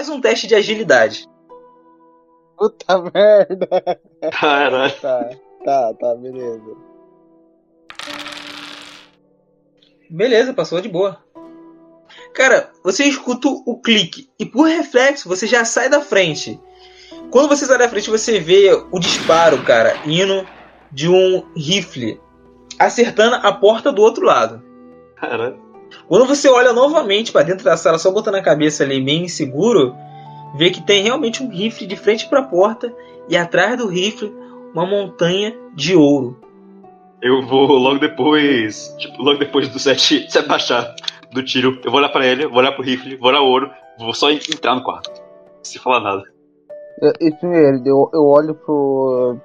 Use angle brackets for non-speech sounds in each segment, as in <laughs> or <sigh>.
Faz um teste de agilidade. Puta merda. Caralho. Tá, tá, tá, beleza. Beleza, passou de boa. Cara, você escuta o clique e por reflexo você já sai da frente. Quando você sai da frente, você vê o disparo, cara, indo de um rifle acertando a porta do outro lado. Caralho. Quando você olha novamente para dentro da sala, só botando a cabeça ali bem inseguro, vê que tem realmente um rifle de frente para a porta e atrás do rifle uma montanha de ouro. Eu vou logo depois, tipo, logo depois do set <laughs> se abaixar do tiro, eu vou olhar pra ele, vou olhar pro rifle, vou olhar o ouro, vou só entrar no quarto. Sem falar nada. Eu- E primeiro, eu, eu olho pro,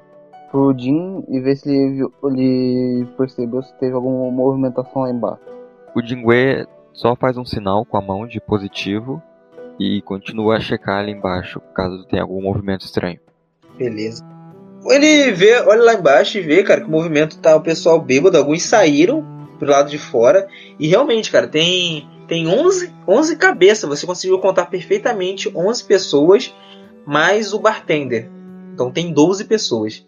pro Jim e ver se ele, ele percebeu se teve alguma movimentação lá embaixo. O Jingue só faz um sinal com a mão de positivo e continua a checar ali embaixo, caso tenha algum movimento estranho. Beleza. Ele vê, olha lá embaixo e vê, cara, que o movimento tá o pessoal bêbado, alguns saíram pro lado de fora. E realmente, cara, tem tem 11, 11 cabeças, você conseguiu contar perfeitamente 11 pessoas, mais o bartender. Então tem 12 pessoas.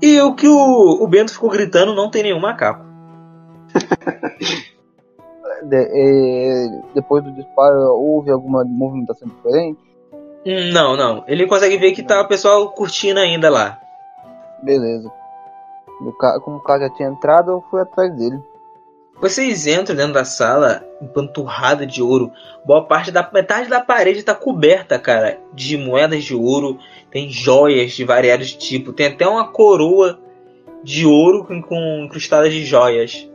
E o que o, o Bento ficou gritando, não tem nenhum macaco. <laughs> De- é, depois do disparo, houve alguma movimentação diferente? Não, não. Ele consegue ver que tá o pessoal curtindo ainda lá. Beleza. Como o cara já tinha entrado, eu fui atrás dele. Vocês entram dentro da sala empanturrada de ouro. Boa parte da metade da parede está coberta, cara, de moedas de ouro. Tem joias de variados tipos. Tem até uma coroa de ouro com, com incrustada de joias.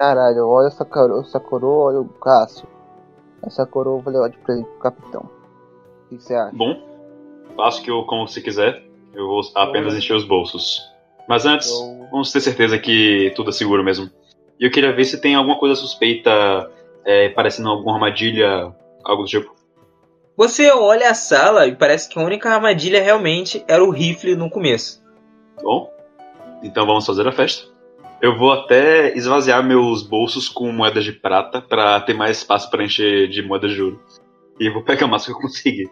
Caralho, eu olho essa, coro- essa coroa, olha o Cássio. Essa coroa eu vou levar de presente pro capitão. O que você acha? Bom, faço que eu como você quiser. Eu vou apenas encher os bolsos. Mas antes, Eu- vamos ter certeza que tudo é seguro mesmo. E eu queria ver se tem alguma coisa suspeita, é, parecendo alguma armadilha, algo do tipo. Você olha a sala e parece que a única armadilha realmente era o rifle no começo. Bom, então vamos fazer a festa. Eu vou até esvaziar meus bolsos com moedas de prata pra ter mais espaço para encher de moedas de ouro. E vou pegar o máximo que eu conseguir.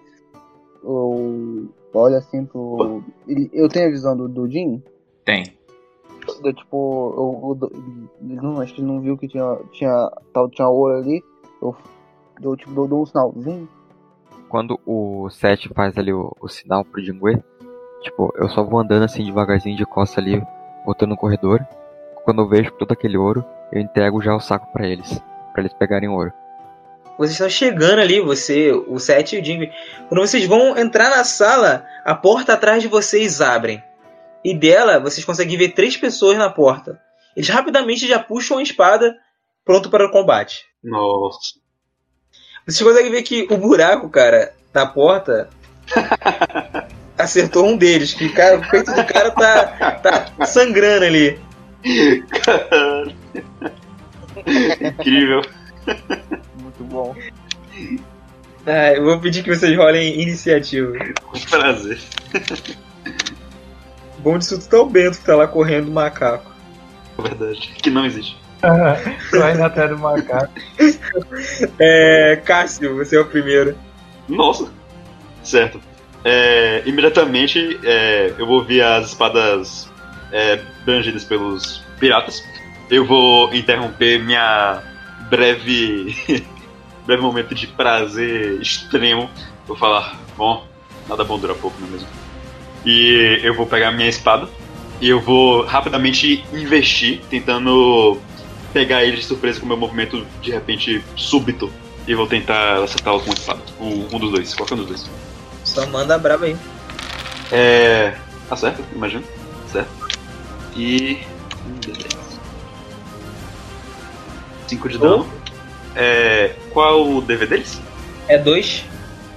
Eu olho assim pro. Eu tenho a visão do, do Jim. Tem. Eu, tipo, eu, eu não, acho que ele não viu que tinha, tinha, tal, tinha ouro ali. Eu, eu tipo, dou, dou um sinalzinho. Quando o Seth faz ali o, o sinal pro Jingue, tipo, eu só vou andando assim devagarzinho de costa ali, botando no corredor. Quando eu vejo todo aquele ouro, eu entrego já o saco pra eles, pra eles pegarem ouro. Vocês estão chegando ali, você, o Seth e o Jimmy. Quando vocês vão entrar na sala, a porta atrás de vocês abrem. E dela, vocês conseguem ver três pessoas na porta. Eles rapidamente já puxam a espada, pronto para o combate. Nossa. Vocês conseguem ver que o buraco, cara, na porta <laughs> acertou um deles. Que cara, o peito do cara tá, tá sangrando ali. Caralho. Incrível. Muito bom. Ah, eu vou pedir que vocês rolem iniciativa. Com prazer. Bom disso tudo tá o Bento que tá lá correndo macaco. É verdade. Que não existe. Vai na terra do macaco. É. Cássio, você é o primeiro. Nossa. Certo. É, imediatamente é, eu vou ver as espadas é, brangidas pelos piratas. Eu vou interromper minha breve <laughs> breve momento de prazer extremo. Vou falar, bom, nada bom dura pouco, não é mesmo? E eu vou pegar minha espada e eu vou rapidamente investir, tentando pegar ele de surpresa com meu movimento de repente súbito. E vou tentar acertá-lo com a espada. O- um dos dois, qualquer um dos dois. Só manda brava aí. É. Acerta, imagino. Certo. E. um D10. 5 de dano. É. Qual o DV deles? É dois.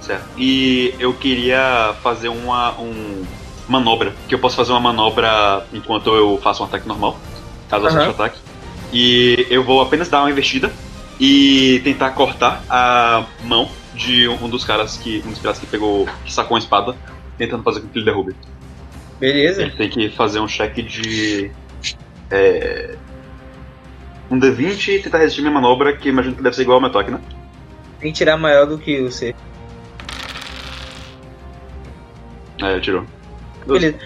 Certo. E eu queria fazer uma um, manobra. Que eu posso fazer uma manobra enquanto eu faço um ataque normal. Caso eu acerte o ataque. E eu vou apenas dar uma investida e tentar cortar a mão de um dos caras que. Um dos piratas que pegou. que sacou uma espada, tentando fazer com que ele derrube. Beleza. Ele tem que fazer um cheque de. É, um D20 e tentar resistir minha manobra, que imagino que deve ser igual ao meu toque, né? Tem que tirar maior do que o C. É, tirou. Beleza.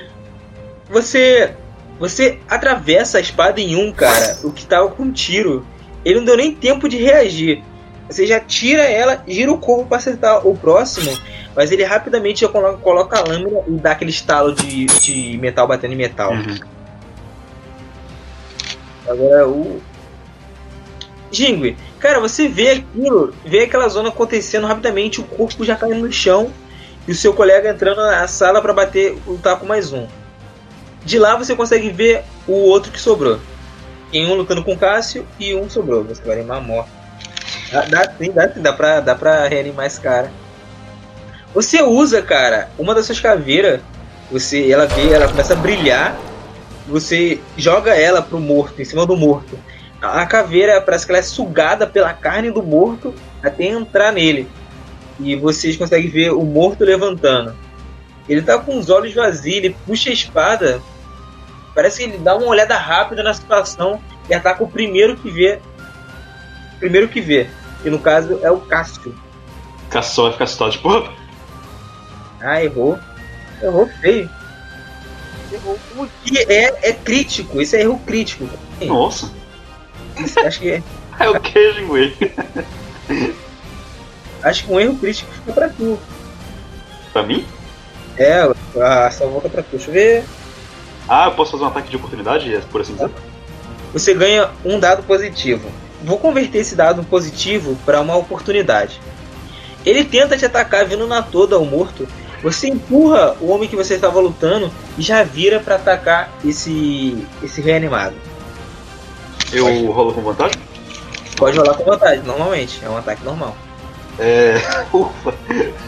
Você. Você atravessa a espada em um, cara, o que tava com um tiro. Ele não deu nem tempo de reagir. Você já tira ela, gira o corpo para acertar o próximo, mas ele rapidamente já coloca, coloca a lâmina e dá aquele estalo de, de metal batendo em metal. Uhum. Agora o. Jingwe, cara, você vê aquilo, vê aquela zona acontecendo rapidamente, o corpo já caindo no chão e o seu colega entrando na sala para bater, lutar com mais um. De lá você consegue ver o outro que sobrou. Tem um lutando com o Cássio e um sobrou. Você vai animar a morte. Dá, dá sim, dá sim, dá pra, dá pra reanimar esse cara. Você usa, cara, uma das suas caveiras, você, ela vê, ela começa a brilhar, você joga ela pro morto, em cima do morto. A a caveira parece que ela é sugada pela carne do morto até entrar nele. E vocês conseguem ver o morto levantando. Ele tá com os olhos vazios, ele puxa a espada. Parece que ele dá uma olhada rápida na situação e ataca o primeiro que vê. Primeiro que vê. E no caso é o Cássio. Cassol vai ficar assustado, tipo, Ah, errou. Errou feio. Errou. O que é, é crítico. Esse é erro crítico. nossa. Isso, acho que é. <laughs> É o que, Jingwei? Acho que um erro crítico fica pra tu. pra mim? É, a salvou pra tu. Deixa eu ver. Ah, eu posso fazer um ataque de oportunidade, por assim dizer? Você ganha um dado positivo. Vou converter esse dado positivo para uma oportunidade. Ele tenta te atacar vindo na toda ao morto. Você empurra o homem que você estava lutando e já vira para atacar esse esse reanimado. Eu rolo com vantagem? Pode rolar com vantagem, normalmente. É um ataque normal. É. <laughs> Ufa.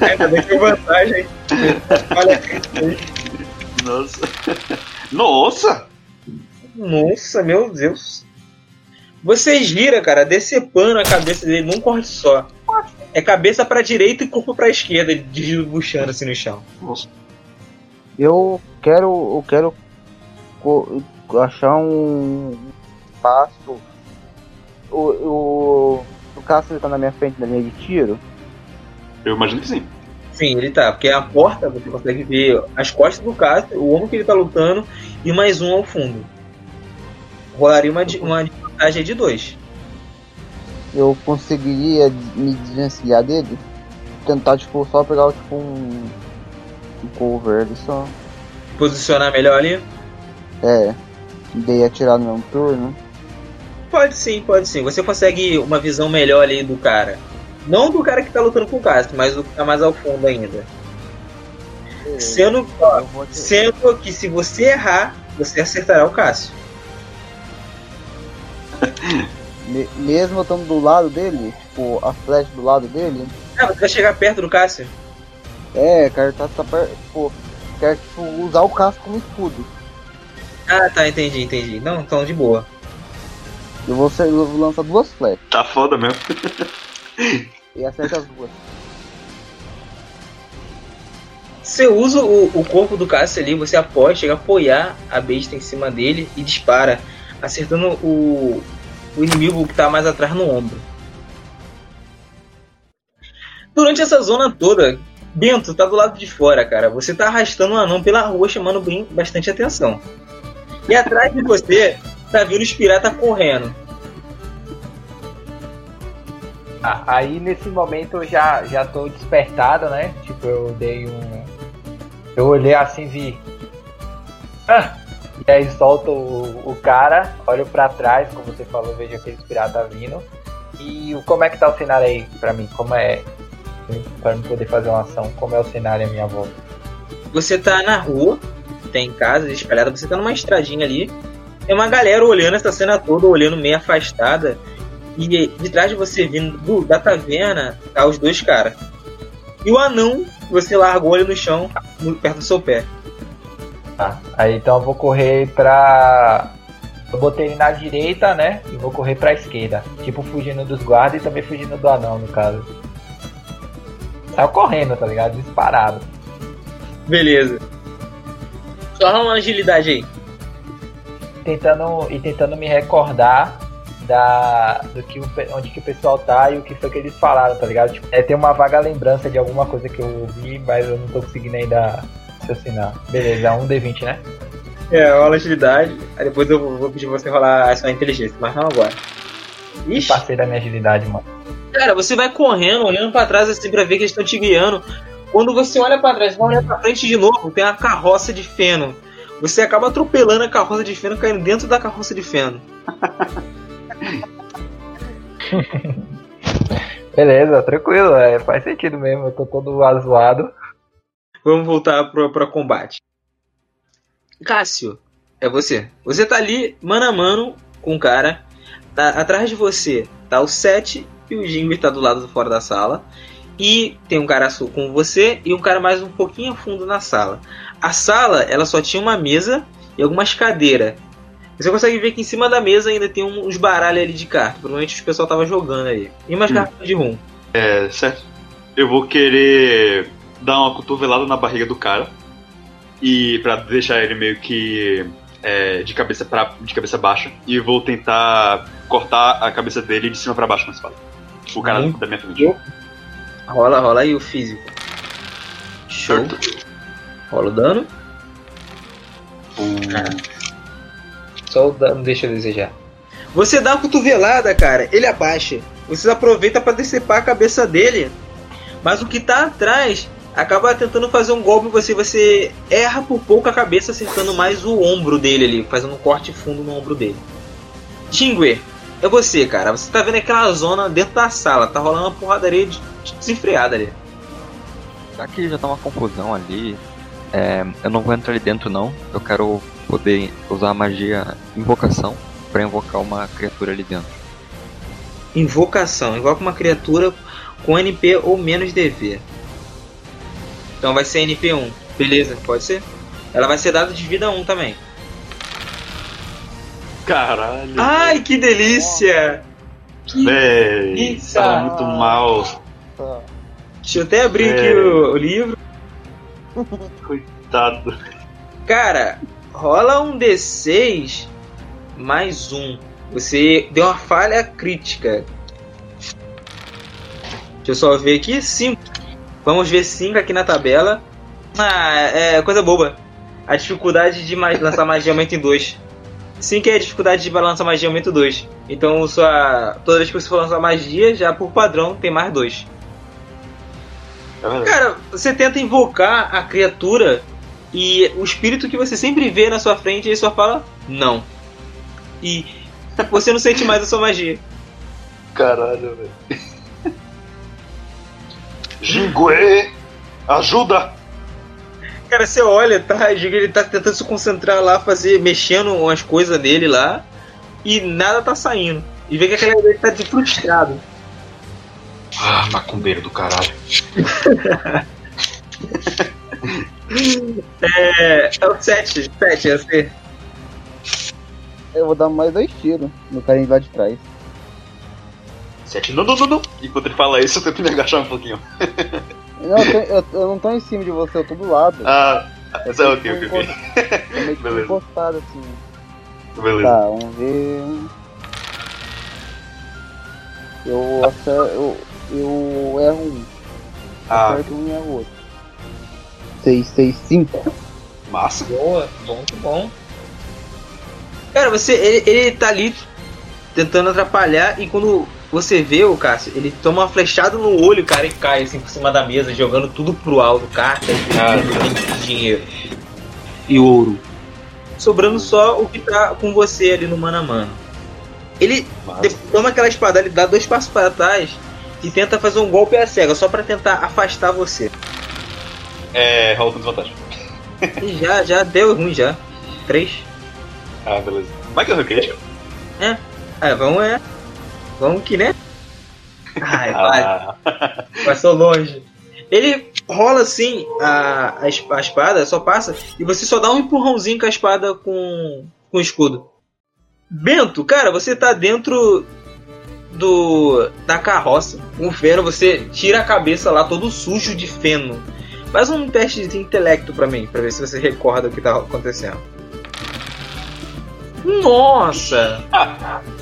Ainda bem que tem vantagem. Olha, Nossa. Nossa! Nossa, meu Deus. Você gira, cara, decepando a cabeça dele num corte só. É cabeça pra direita e corpo pra esquerda, desbuchando assim no chão. Eu quero. Eu quero achar um espaço. O, o, o Cássio tá na minha frente na linha de tiro. Eu imagino que sim. Sim, ele tá, porque a porta você consegue ver as costas do Cássio, o homem que ele tá lutando e mais um ao fundo. Rolaria uma, uma vantagem de dois. Eu conseguiria me desvencilhar dele. Tentar, tipo, só pegar tipo um. Um cover ali só. Posicionar melhor ali? É. Dei atirar no meu turno. Pode sim, pode sim. Você consegue uma visão melhor ali do cara. Não do cara que tá lutando com o Cássio, mas do que tá mais ao fundo ainda. Sendo, vou atirar. sendo que se você errar, você acertará o Cássio. Me- mesmo eu estando do lado dele, tipo, a flecha do lado dele, Ah, você vai chegar perto do Cássio? é, quero tá, tá per- tipo, quero tipo, usar o casco como escudo. Ah, tá, entendi, entendi. Não, então de boa. Eu vou, ser, eu vou lançar duas flechas Tá foda mesmo. e acerta as duas. Você usa o, o corpo do Cássio ali, você apoia, chega a apoiar a besta em cima dele e dispara, acertando o, o inimigo que tá mais atrás no ombro. Durante essa zona toda, Bento tá do lado de fora, cara. Você tá arrastando um anão pela rua, chamando bem, bastante atenção. E atrás de você, tá vindo os piratas correndo. Ah, Aí nesse momento eu já, já tô despertado, né? Tipo, eu dei um. Eu olhei assim e vi. Ah! E aí solto o, o cara, olho pra trás, como você falou, vejo aqueles piratas vindo. E como é que tá o cenário aí pra mim? Como é. Pra eu poder fazer uma ação, como é o cenário à minha volta? Você tá na rua, tem casa espalhada, você tá numa estradinha ali. Tem uma galera olhando essa cena toda, olhando meio afastada. E de trás de você, vindo do- da taverna, tá os dois caras. E o anão, você largou ele no chão, perto do seu pé. Tá. Aí então eu vou correr pra. Eu botei ele na direita, né? E vou correr pra esquerda. Tipo, fugindo dos guardas e também fugindo do anão, no caso. Saiu correndo, tá ligado? Disparado. Beleza. Só uma agilidade aí. Tentando, e tentando me recordar da, do que onde que o pessoal tá e o que foi que eles falaram, tá ligado? Tipo, é, tem uma vaga lembrança de alguma coisa que eu ouvi, mas eu não tô conseguindo ainda raciocinar. Beleza, um D20, né? É, rola agilidade. Aí depois eu vou pedir pra você rolar a sua inteligência, mas não agora. Ixi. Passei da minha agilidade, mano. Cara, você vai correndo, olhando pra trás assim pra ver que eles estão te guiando. Quando você olha pra trás, vai olhar pra frente de novo, tem uma carroça de feno. Você acaba atropelando a carroça de feno, caindo dentro da carroça de feno. <laughs> Beleza, tranquilo, é, faz sentido mesmo, eu tô todo azoado. Vamos voltar pro, pro combate. Cássio, é você. Você tá ali, mano a mano, com o cara. Tá, atrás de você tá o Sete e o Jimmy tá do lado fora da sala. E tem um cara azul com você e um cara mais um pouquinho a fundo na sala. A sala, ela só tinha uma mesa e algumas cadeiras. Você consegue ver que em cima da mesa ainda tem uns baralhos ali de cartas. Provavelmente o pessoal tava jogando aí. E umas hum. cartas de rum. É, certo. Eu vou querer dar uma cotovelada na barriga do cara. E para deixar ele meio que é, de, cabeça pra, de cabeça baixa. E vou tentar cortar a cabeça dele de cima para baixo com a espada. O cara hum. da minha frente. Rola, rola aí o físico. Show. Rola o dano. Só o dano deixa eu desejar. Você dá uma cotovelada, cara, ele abaixa. Você aproveita para decepar a cabeça dele. Mas o que tá atrás acaba tentando fazer um golpe você. Você erra por pouco a cabeça, acertando mais o ombro dele ali, fazendo um corte fundo no ombro dele. Tingue, é você, cara. Você tá vendo aquela zona dentro da sala, tá rolando uma porradaria de, de desenfreada ali. Já que já tá uma confusão ali, é, eu não vou entrar ali dentro não. Eu quero poder usar a magia invocação para invocar uma criatura ali dentro. Invocação, invoca uma criatura com NP ou menos DV. Então vai ser NP1. Beleza, pode ser. Ela vai ser dada de vida 1 também. Caralho. Ai, que delícia! Que Véi, tá muito mal. Deixa eu até abrir aqui o, o livro. Coitado. Cara, rola um D6 mais um. Você deu uma falha crítica. Deixa eu só ver aqui. 5. Vamos ver 5 aqui na tabela. Ah, é coisa boba. A dificuldade de lançar magia aumenta em 2. 5 é a dificuldade de lançar magia aumenta 2. Então sua. Toda vez que você for lançar magia, já por padrão tem mais 2. É Cara, você tenta invocar a criatura e o espírito que você sempre vê na sua frente, ele só fala não. E você não sente mais a sua magia. Caralho, velho. Jingue! Ajuda! Cara, você olha, tá? Ele tá tentando se concentrar lá, fazer, mexendo umas coisas dele lá, e nada tá saindo. E vê que aquele dele tá de frustrado. Ah, macumbeiro do caralho. <laughs> é, é o 7, 7, é você. Eu vou dar mais dois tiros no carinho lá de trás. 7, não, não, não, não. Enquanto ele fala isso, eu tento me agachar um pouquinho. não, eu, tô, eu, eu, não tô em cima de você, eu tô do lado. Ah, essa é ok, ok, ok. Tô meio que encostado assim. Beleza. Tá, vamos ver. Eu acerto. Eu, eu erro um. Ah. Acerto um e erro outro. 6, 6, 5. Massa. Boa, bom, muito bom. Cara, você. Ele, ele tá ali tentando atrapalhar e quando você vê o Cássio, ele toma uma flechada no olho, cara, e cai assim por cima da mesa, jogando tudo pro alto, cartas, dinheiro e ouro. Sobrando só o que tá com você ali no mano a mano. Ele toma aquela espada, ele dá dois passos para trás e tenta fazer um golpe a cega, só para tentar afastar você. É, rola com desvantagem. <laughs> já, já deu ruim já. Três. Ah, beleza. Michael Hurricane. É. É, vamos é. Vamos que, né? Ai, ah. Passou longe. Ele rola assim a, a, espada, só passa, e você só dá um empurrãozinho com a espada com, com o escudo. Bento, cara, você tá dentro do da carroça. Com feno, você tira a cabeça lá todo sujo de feno. Faz um teste de intelecto para mim, para ver se você recorda o que tá acontecendo. Nossa! <laughs>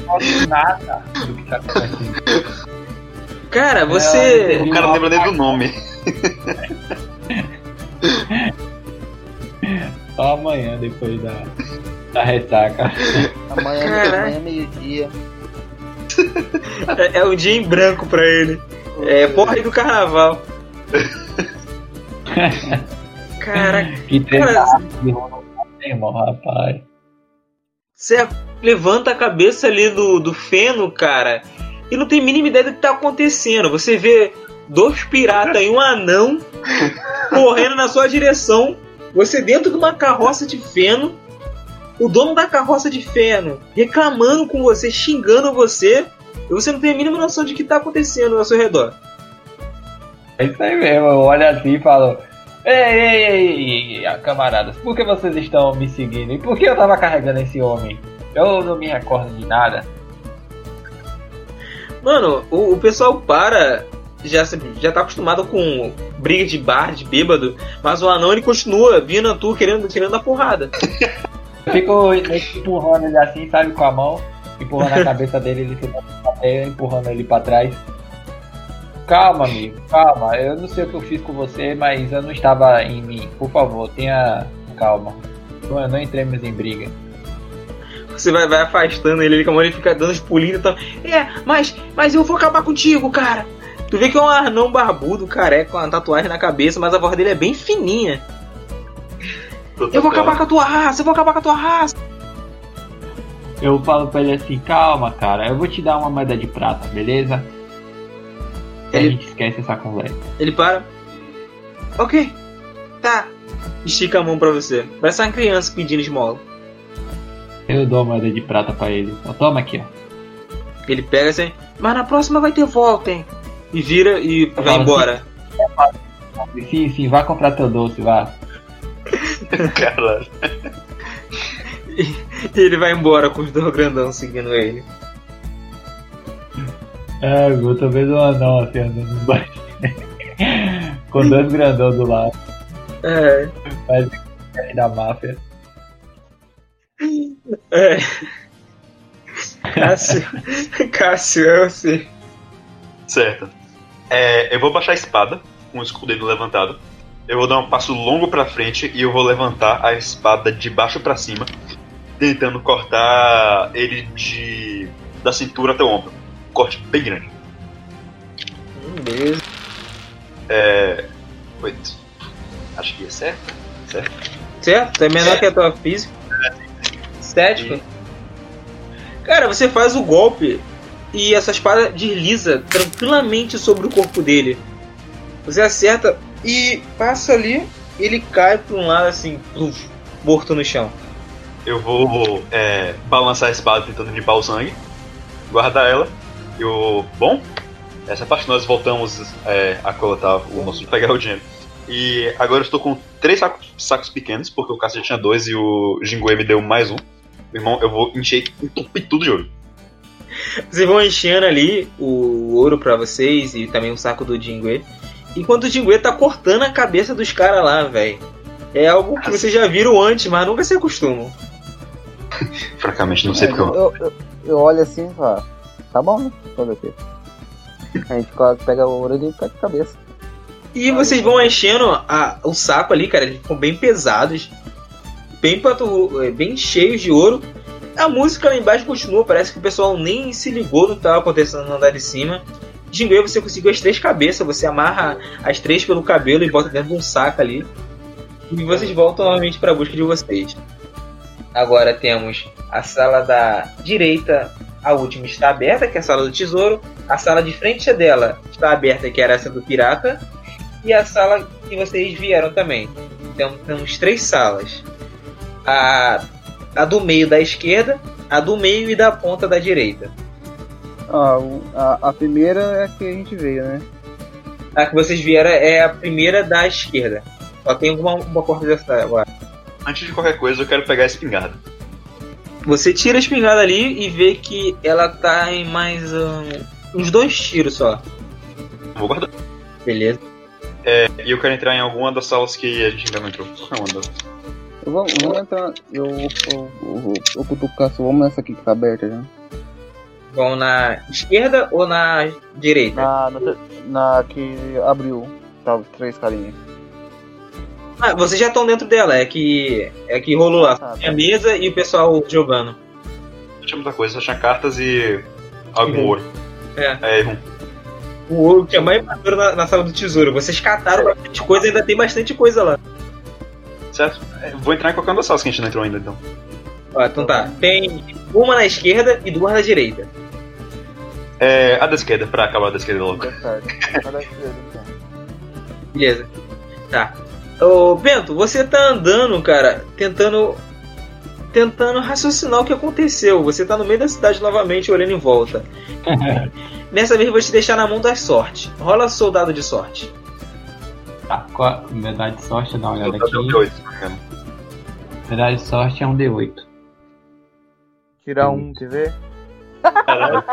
nada do que tá acontecendo. Cara, você. O cara não lembra nem do nome. Só amanhã, depois da, da ressaca. Amanhã, amanhã meio-dia. É, é o dia em branco pra ele. É porra aí do carnaval. <laughs> Caraca, Que Cara, irmão, rapaz. Você levanta a cabeça ali do, do feno, cara, e não tem mínima ideia do que tá acontecendo. Você vê dois piratas e um anão <laughs> correndo na sua direção. Você dentro de uma carroça de feno. O dono da carroça de feno reclamando com você, xingando você. E você não tem a mínima noção de que tá acontecendo ao seu redor. É isso aí mesmo, eu olho assim e falo. Ei, ei, ei, ei, camaradas, por que vocês estão me seguindo? E por que eu tava carregando esse homem? Eu não me recordo de nada. Mano, o, o pessoal para. Já, já tá acostumado com briga de bar, de bêbado, mas o anão ele continua vindo a tu querendo, querendo dar porrada. Eu fico empurrando ele assim, sabe, com a mão, empurrando a cabeça dele, ele fica eu empurrando ele pra trás. Calma, amigo, calma. Eu não sei o que eu fiz com você, mas eu não estava em mim. Por favor, tenha calma. Não, não entremos em briga. Você vai, vai afastando ele, ele com a mão ele fica dando os pulinhos e tal. É, mas, mas eu vou acabar contigo, cara. Tu vê que é um anão barbudo, careca, com uma tatuagem na cabeça, mas a voz dele é bem fininha. Eu vou acabar com a tua raça, eu vou acabar com a tua raça. Eu falo pra ele assim, calma, cara, eu vou te dar uma moeda de prata, beleza? E a Ele- gente esquece essa conversa. Ele para. Ok, tá. Estica a mão pra você. Parece uma criança pedindo esmola. Eu dou a moeda de prata pra ele. Ó, toma aqui, ó. Ele pega assim, mas na próxima vai ter volta, hein? E vira e vai falo embora. Sim, sim, vai comprar teu doce, vá. <laughs> Caralho. E ele vai embora com os dois grandão seguindo ele. É, eu tô vendo um anão assim andando embaixo. <laughs> Com dois grandão do lado. É. Mas é da máfia. É. Cássio. Cássio, é você. Certo. É, eu vou baixar a espada, com o escudo levantado. Eu vou dar um passo longo pra frente e eu vou levantar a espada de baixo pra cima, tentando cortar ele de da cintura até o ombro. Um corte bem grande. Hum, beleza. É. Oito. Acho que é certo. Certo. Certo? É menor que a tua física. Estética. Cara, você faz o golpe e essa espada desliza tranquilamente sobre o corpo dele. Você acerta e passa ali, ele cai pra um lado assim, pluf, morto no chão. Eu vou é, balançar a espada tentando limpar o sangue, guardar ela. Eu. Bom, essa parte nós voltamos é, a coletar o nosso pegar o dinheiro. E agora eu estou com três sacos, sacos pequenos, porque o Cássio já tinha dois e o Jingue me deu mais um. Meu irmão, eu vou encher entupir tudo de ouro. Vocês vão enchendo ali o ouro pra vocês e também o saco do Jingue. Enquanto o Jingue tá cortando a cabeça dos caras lá, velho. É algo que vocês já viram antes, mas nunca se acostumam. <laughs> Francamente, não sei porque eu. eu, eu, eu olho assim e falo, tá bom, né? Fazer o quê? A gente pega o ouro e pega a cabeça. E vocês vão enchendo a- o saco ali, cara. Eles ficam bem pesados, bem, eh, bem cheios de ouro. A música lá embaixo continua, parece que o pessoal nem se ligou no que estava acontecendo no andar de cima. Jingle, você conseguiu as três cabeças, você amarra as três pelo cabelo e bota dentro de um saco ali. E vocês voltam novamente para a busca de vocês. Agora temos a sala da direita, a última está aberta, que é a sala do tesouro. A sala de frente dela está aberta, que era essa do pirata e a sala que vocês vieram também. Então temos três salas. A, a do meio da esquerda, a do meio e da ponta da direita. Ah, a, a primeira é a que a gente veio, né? A que vocês vieram é a primeira da esquerda. Só tem uma, uma porta dessa agora. Antes de qualquer coisa, eu quero pegar a espingarda. Você tira a espingarda ali e vê que ela tá em mais um, uns dois tiros só. Vou guardar. Beleza. E eu quero entrar em alguma das salas que a gente ainda não entrou. Qual é uma das- Eu vou, vamos entrar. Eu, eu, eu, eu, eu cutuco o Cássio, vamos nessa aqui que tá aberta já. Vão na esquerda ou na direita? Na, na, na que abriu, tá os três carinhas. Ah, vocês já estão dentro dela, é que. É que rolou lá. Ah, tá. Tinha mesa e o pessoal jogando. Não tinha muita coisa, só tinha cartas e algum ouro. É. É, um. O ouro tinha mais maduro na, na sala do tesouro. Vocês cataram bastante coisa, ainda tem bastante coisa lá. Certo? É, vou entrar em qualquer uma das salas que a gente não entrou ainda, então. Ó, então tá. Tem uma na esquerda e duas na direita. É, a da esquerda, pra acabar da esquerda logo. Tá certo. Cada esquerda, então. Beleza. Tá. Ô, Bento, você tá andando, cara, tentando. Tentando raciocinar o que aconteceu. Você tá no meio da cidade novamente, olhando em volta. <laughs> Nessa vez eu vou te deixar na mão da sorte. Rola soldado de sorte. Tá, qual, medalha de sorte, dá uma olhada aqui. até oito, se não me engano. Medalha de sorte é um D8. Tirar um, quer ver? Caralho.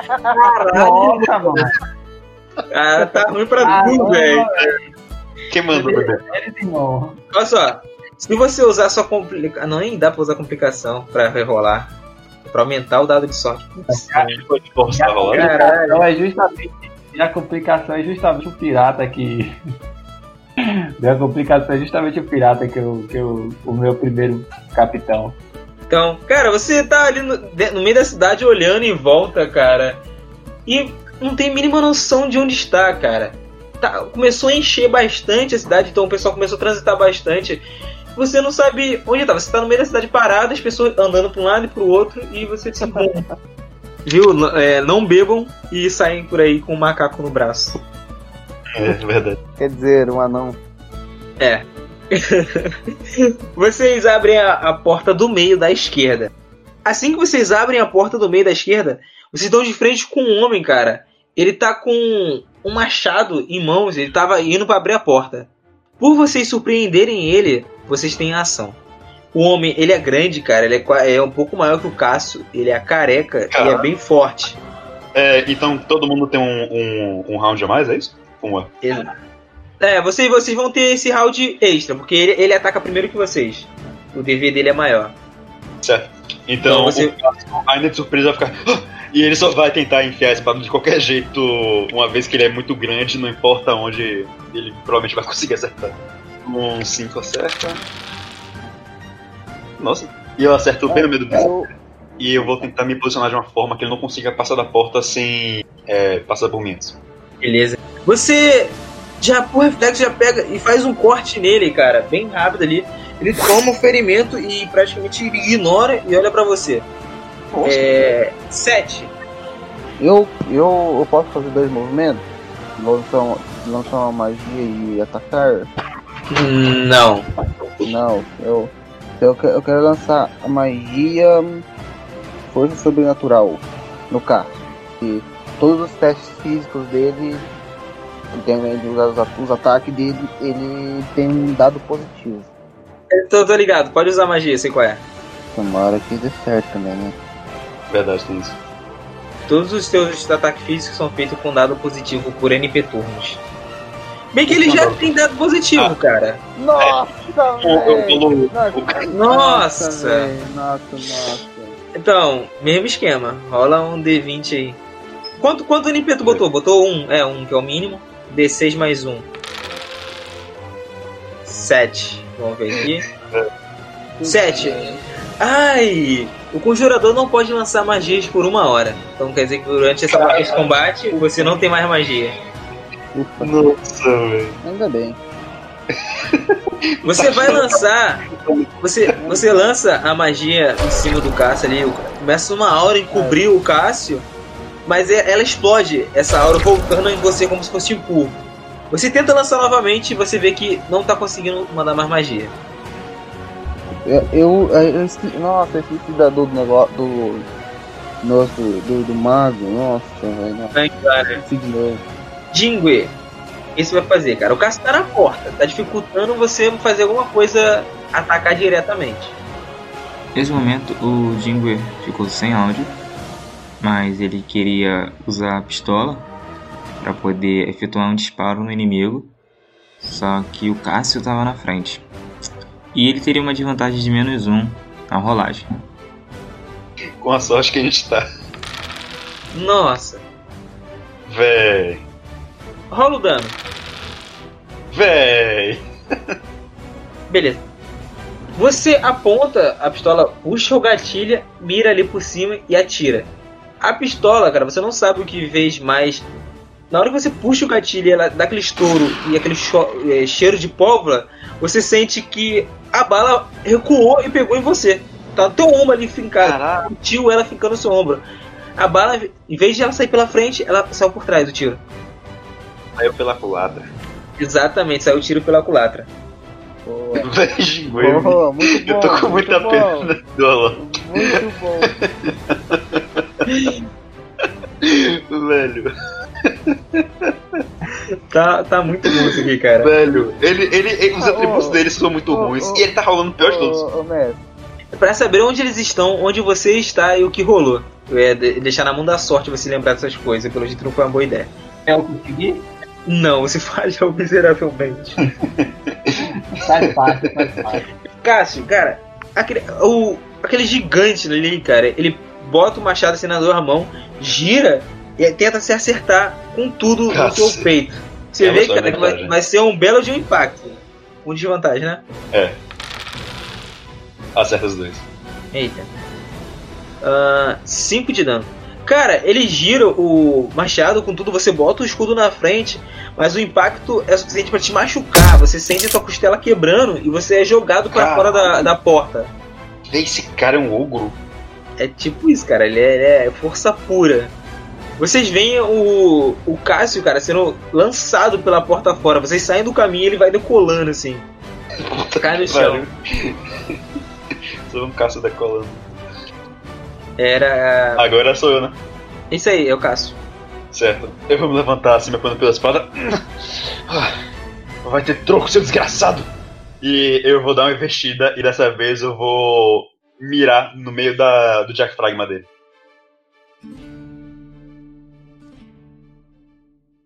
Nossa, mano. Ah, tá ruim pra Ah, tu, não, velho. Quem mandou, irmão. Olha só. Se você usar sua complicação. Não, nem dá pra usar complicação pra rerolar. Pra aumentar o dado de sorte. Putz, Pode forçar a rolar. Caralho. Então é justamente. E a complicação é justamente o pirata que. <laughs> Minha complicação é justamente o pirata que eu, que eu, o meu primeiro capitão. Então, cara, você tá ali no, no meio da cidade olhando em volta, cara. E não tem a mínima noção de onde está, cara. Tá, começou a encher bastante a cidade, então o pessoal começou a transitar bastante. Você não sabe onde tá. Você tá no meio da cidade parada, as pessoas andando pra um lado e pro outro, e você tipo. <laughs> Viu? N- é, não bebam e saem por aí com um macaco no braço. É, verdade. Quer dizer, um anão. É. <laughs> vocês abrem a, a porta do meio da esquerda. Assim que vocês abrem a porta do meio da esquerda, vocês estão de frente com um homem, cara. Ele tá com um machado em mãos, ele tava indo para abrir a porta. Por vocês surpreenderem ele, vocês têm a ação. O homem, ele é grande, cara, ele é, é um pouco maior que o Cássio, ele é careca e é bem forte. É, então todo mundo tem um, um, um round a mais, é isso? Como é? É, vocês, vocês vão ter esse round extra, porque ele, ele ataca primeiro que vocês. O DV dele é maior. Certo. Então, Então, você- o Cássio, ainda de surpresa vai ficar. E ele só vai tentar enfiar a espada de qualquer jeito, uma vez que ele é muito grande, não importa onde ele provavelmente vai conseguir acertar. Um 5 acerta. Nossa. E eu acerto bem no meio do bicho. E eu vou tentar me posicionar de uma forma que ele não consiga passar da porta sem é, passar por mim. Beleza. Você já, por reflexo, já pega e faz um corte nele, cara, bem rápido ali. Ele toma um ferimento e praticamente ignora e olha pra você. É. 7. eu, eu, eu posso fazer dois movimentos? Lançar, lançar uma magia e atacar? Não. Não, eu, eu, eu quero lançar a magia Força Sobrenatural no caso. E todos os testes físicos dele, tem os, os ataques dele, ele tem um dado positivo. Tô, tô ligado, pode usar magia, sei qual é. Tomara que dê certo também, né? Verdade, tem isso. Todos os seus ataques físicos são feitos com dado positivo por NP turnos. Bem que ele já tem dado positivo, Ah. cara. Nossa, Eu, eu, velho! eu, Nossa, Nossa! nossa, nossa. Então, mesmo esquema. Rola um D20 aí. Quanto, quanto NP tu botou? Botou um, é um, que é o mínimo. D6 mais um. 7. Vamos ver aqui. 7. Ai! O conjurador não pode lançar magias por uma hora. Então quer dizer que durante essa parte de combate você não tem mais magia. Ufa, Nossa, velho. ainda bem. Você vai lançar. Você, você lança a magia em cima do Cássio ali. Começa uma aura em cobrir o Cássio. Mas é- ela explode, essa aura voltando em você como se fosse um pulo. Você tenta lançar novamente e você vê que não tá conseguindo mandar mais magia. Eu, eu, eu esque- nossa, eu esqueci da, do negócio do. Nossa, do, do mago, nossa, velho. Vai, cara. esqueci. Jingue, que você vai fazer, cara? O Cássio tá na porta, tá dificultando você fazer alguma coisa atacar diretamente. Nesse momento, o Jingue ficou sem áudio, mas ele queria usar a pistola para poder efetuar um disparo no inimigo. Só que o Cássio estava na frente. E ele teria uma desvantagem de menos um na rolagem. Com a sorte que a gente tá. Nossa, Véi. rola o dano. Véi. Beleza. Você aponta a pistola, puxa o gatilho, mira ali por cima e atira. A pistola, cara, você não sabe o que fez mais. Na hora que você puxa o gatilho e ela dá aquele estouro e aquele eh, cheiro de pólvora, você sente que a bala recuou e pegou em você. Tá no teu ombro ali fincado. O tio ela ficando no seu ombro. A bala, em vez de ela sair pela frente, ela saiu por trás do tiro. Saiu pela culatra. Exatamente, saiu o tiro pela culatra. Boa. <laughs> Boa, muito bom. Eu tô com muito muita bom, pena do Alan. Muito bom. <laughs> Velho, Tá, tá muito bom isso aqui, cara. velho. Ele, ele, ele- os Ah, atributos dele são muito ruins. e ele tá rolando pior de todos. Ô, mestre, Pra saber onde eles estão, onde você está e o que rolou. É, de- deixar na mão da sorte você lembrar dessas coisas. Pelo jeito não foi uma boa ideia. É o conseguir? Não, você <laughs> falhou miseravelmente. Faz parte, faz parte. Cássio, cara, aquele, o, aquele gigante ali, cara, ele bota o machado assim na sua mão, gira e tenta se acertar com tudo no seu peito. Você É vê, cara, que vai, vai ser um belo de um impacto. Um desvantagem, né? Acerta os dois. Eita. 5 de dano. Cara, ele gira o machado com tudo, você bota o escudo na frente, mas o impacto é suficiente pra te machucar. Você sente a sua costela quebrando e você é jogado pra Caralho. fora da, da porta. Esse cara é um ogro. É tipo isso, cara. Ele é, ele é força pura. Vocês veem o, o Cássio, cara, sendo lançado pela porta fora. Vocês saem do caminho e ele vai decolando assim. Cai no chão. <laughs> Sou um caço decolando. Era. Agora sou eu, né? Isso aí, é o Cássio. Certo. Eu vou me levantar assim, me apoiando pela espada. Ah, Vai ter troco, seu desgraçado! E eu vou dar uma investida e dessa vez eu vou mirar no meio da, do diafragma dele.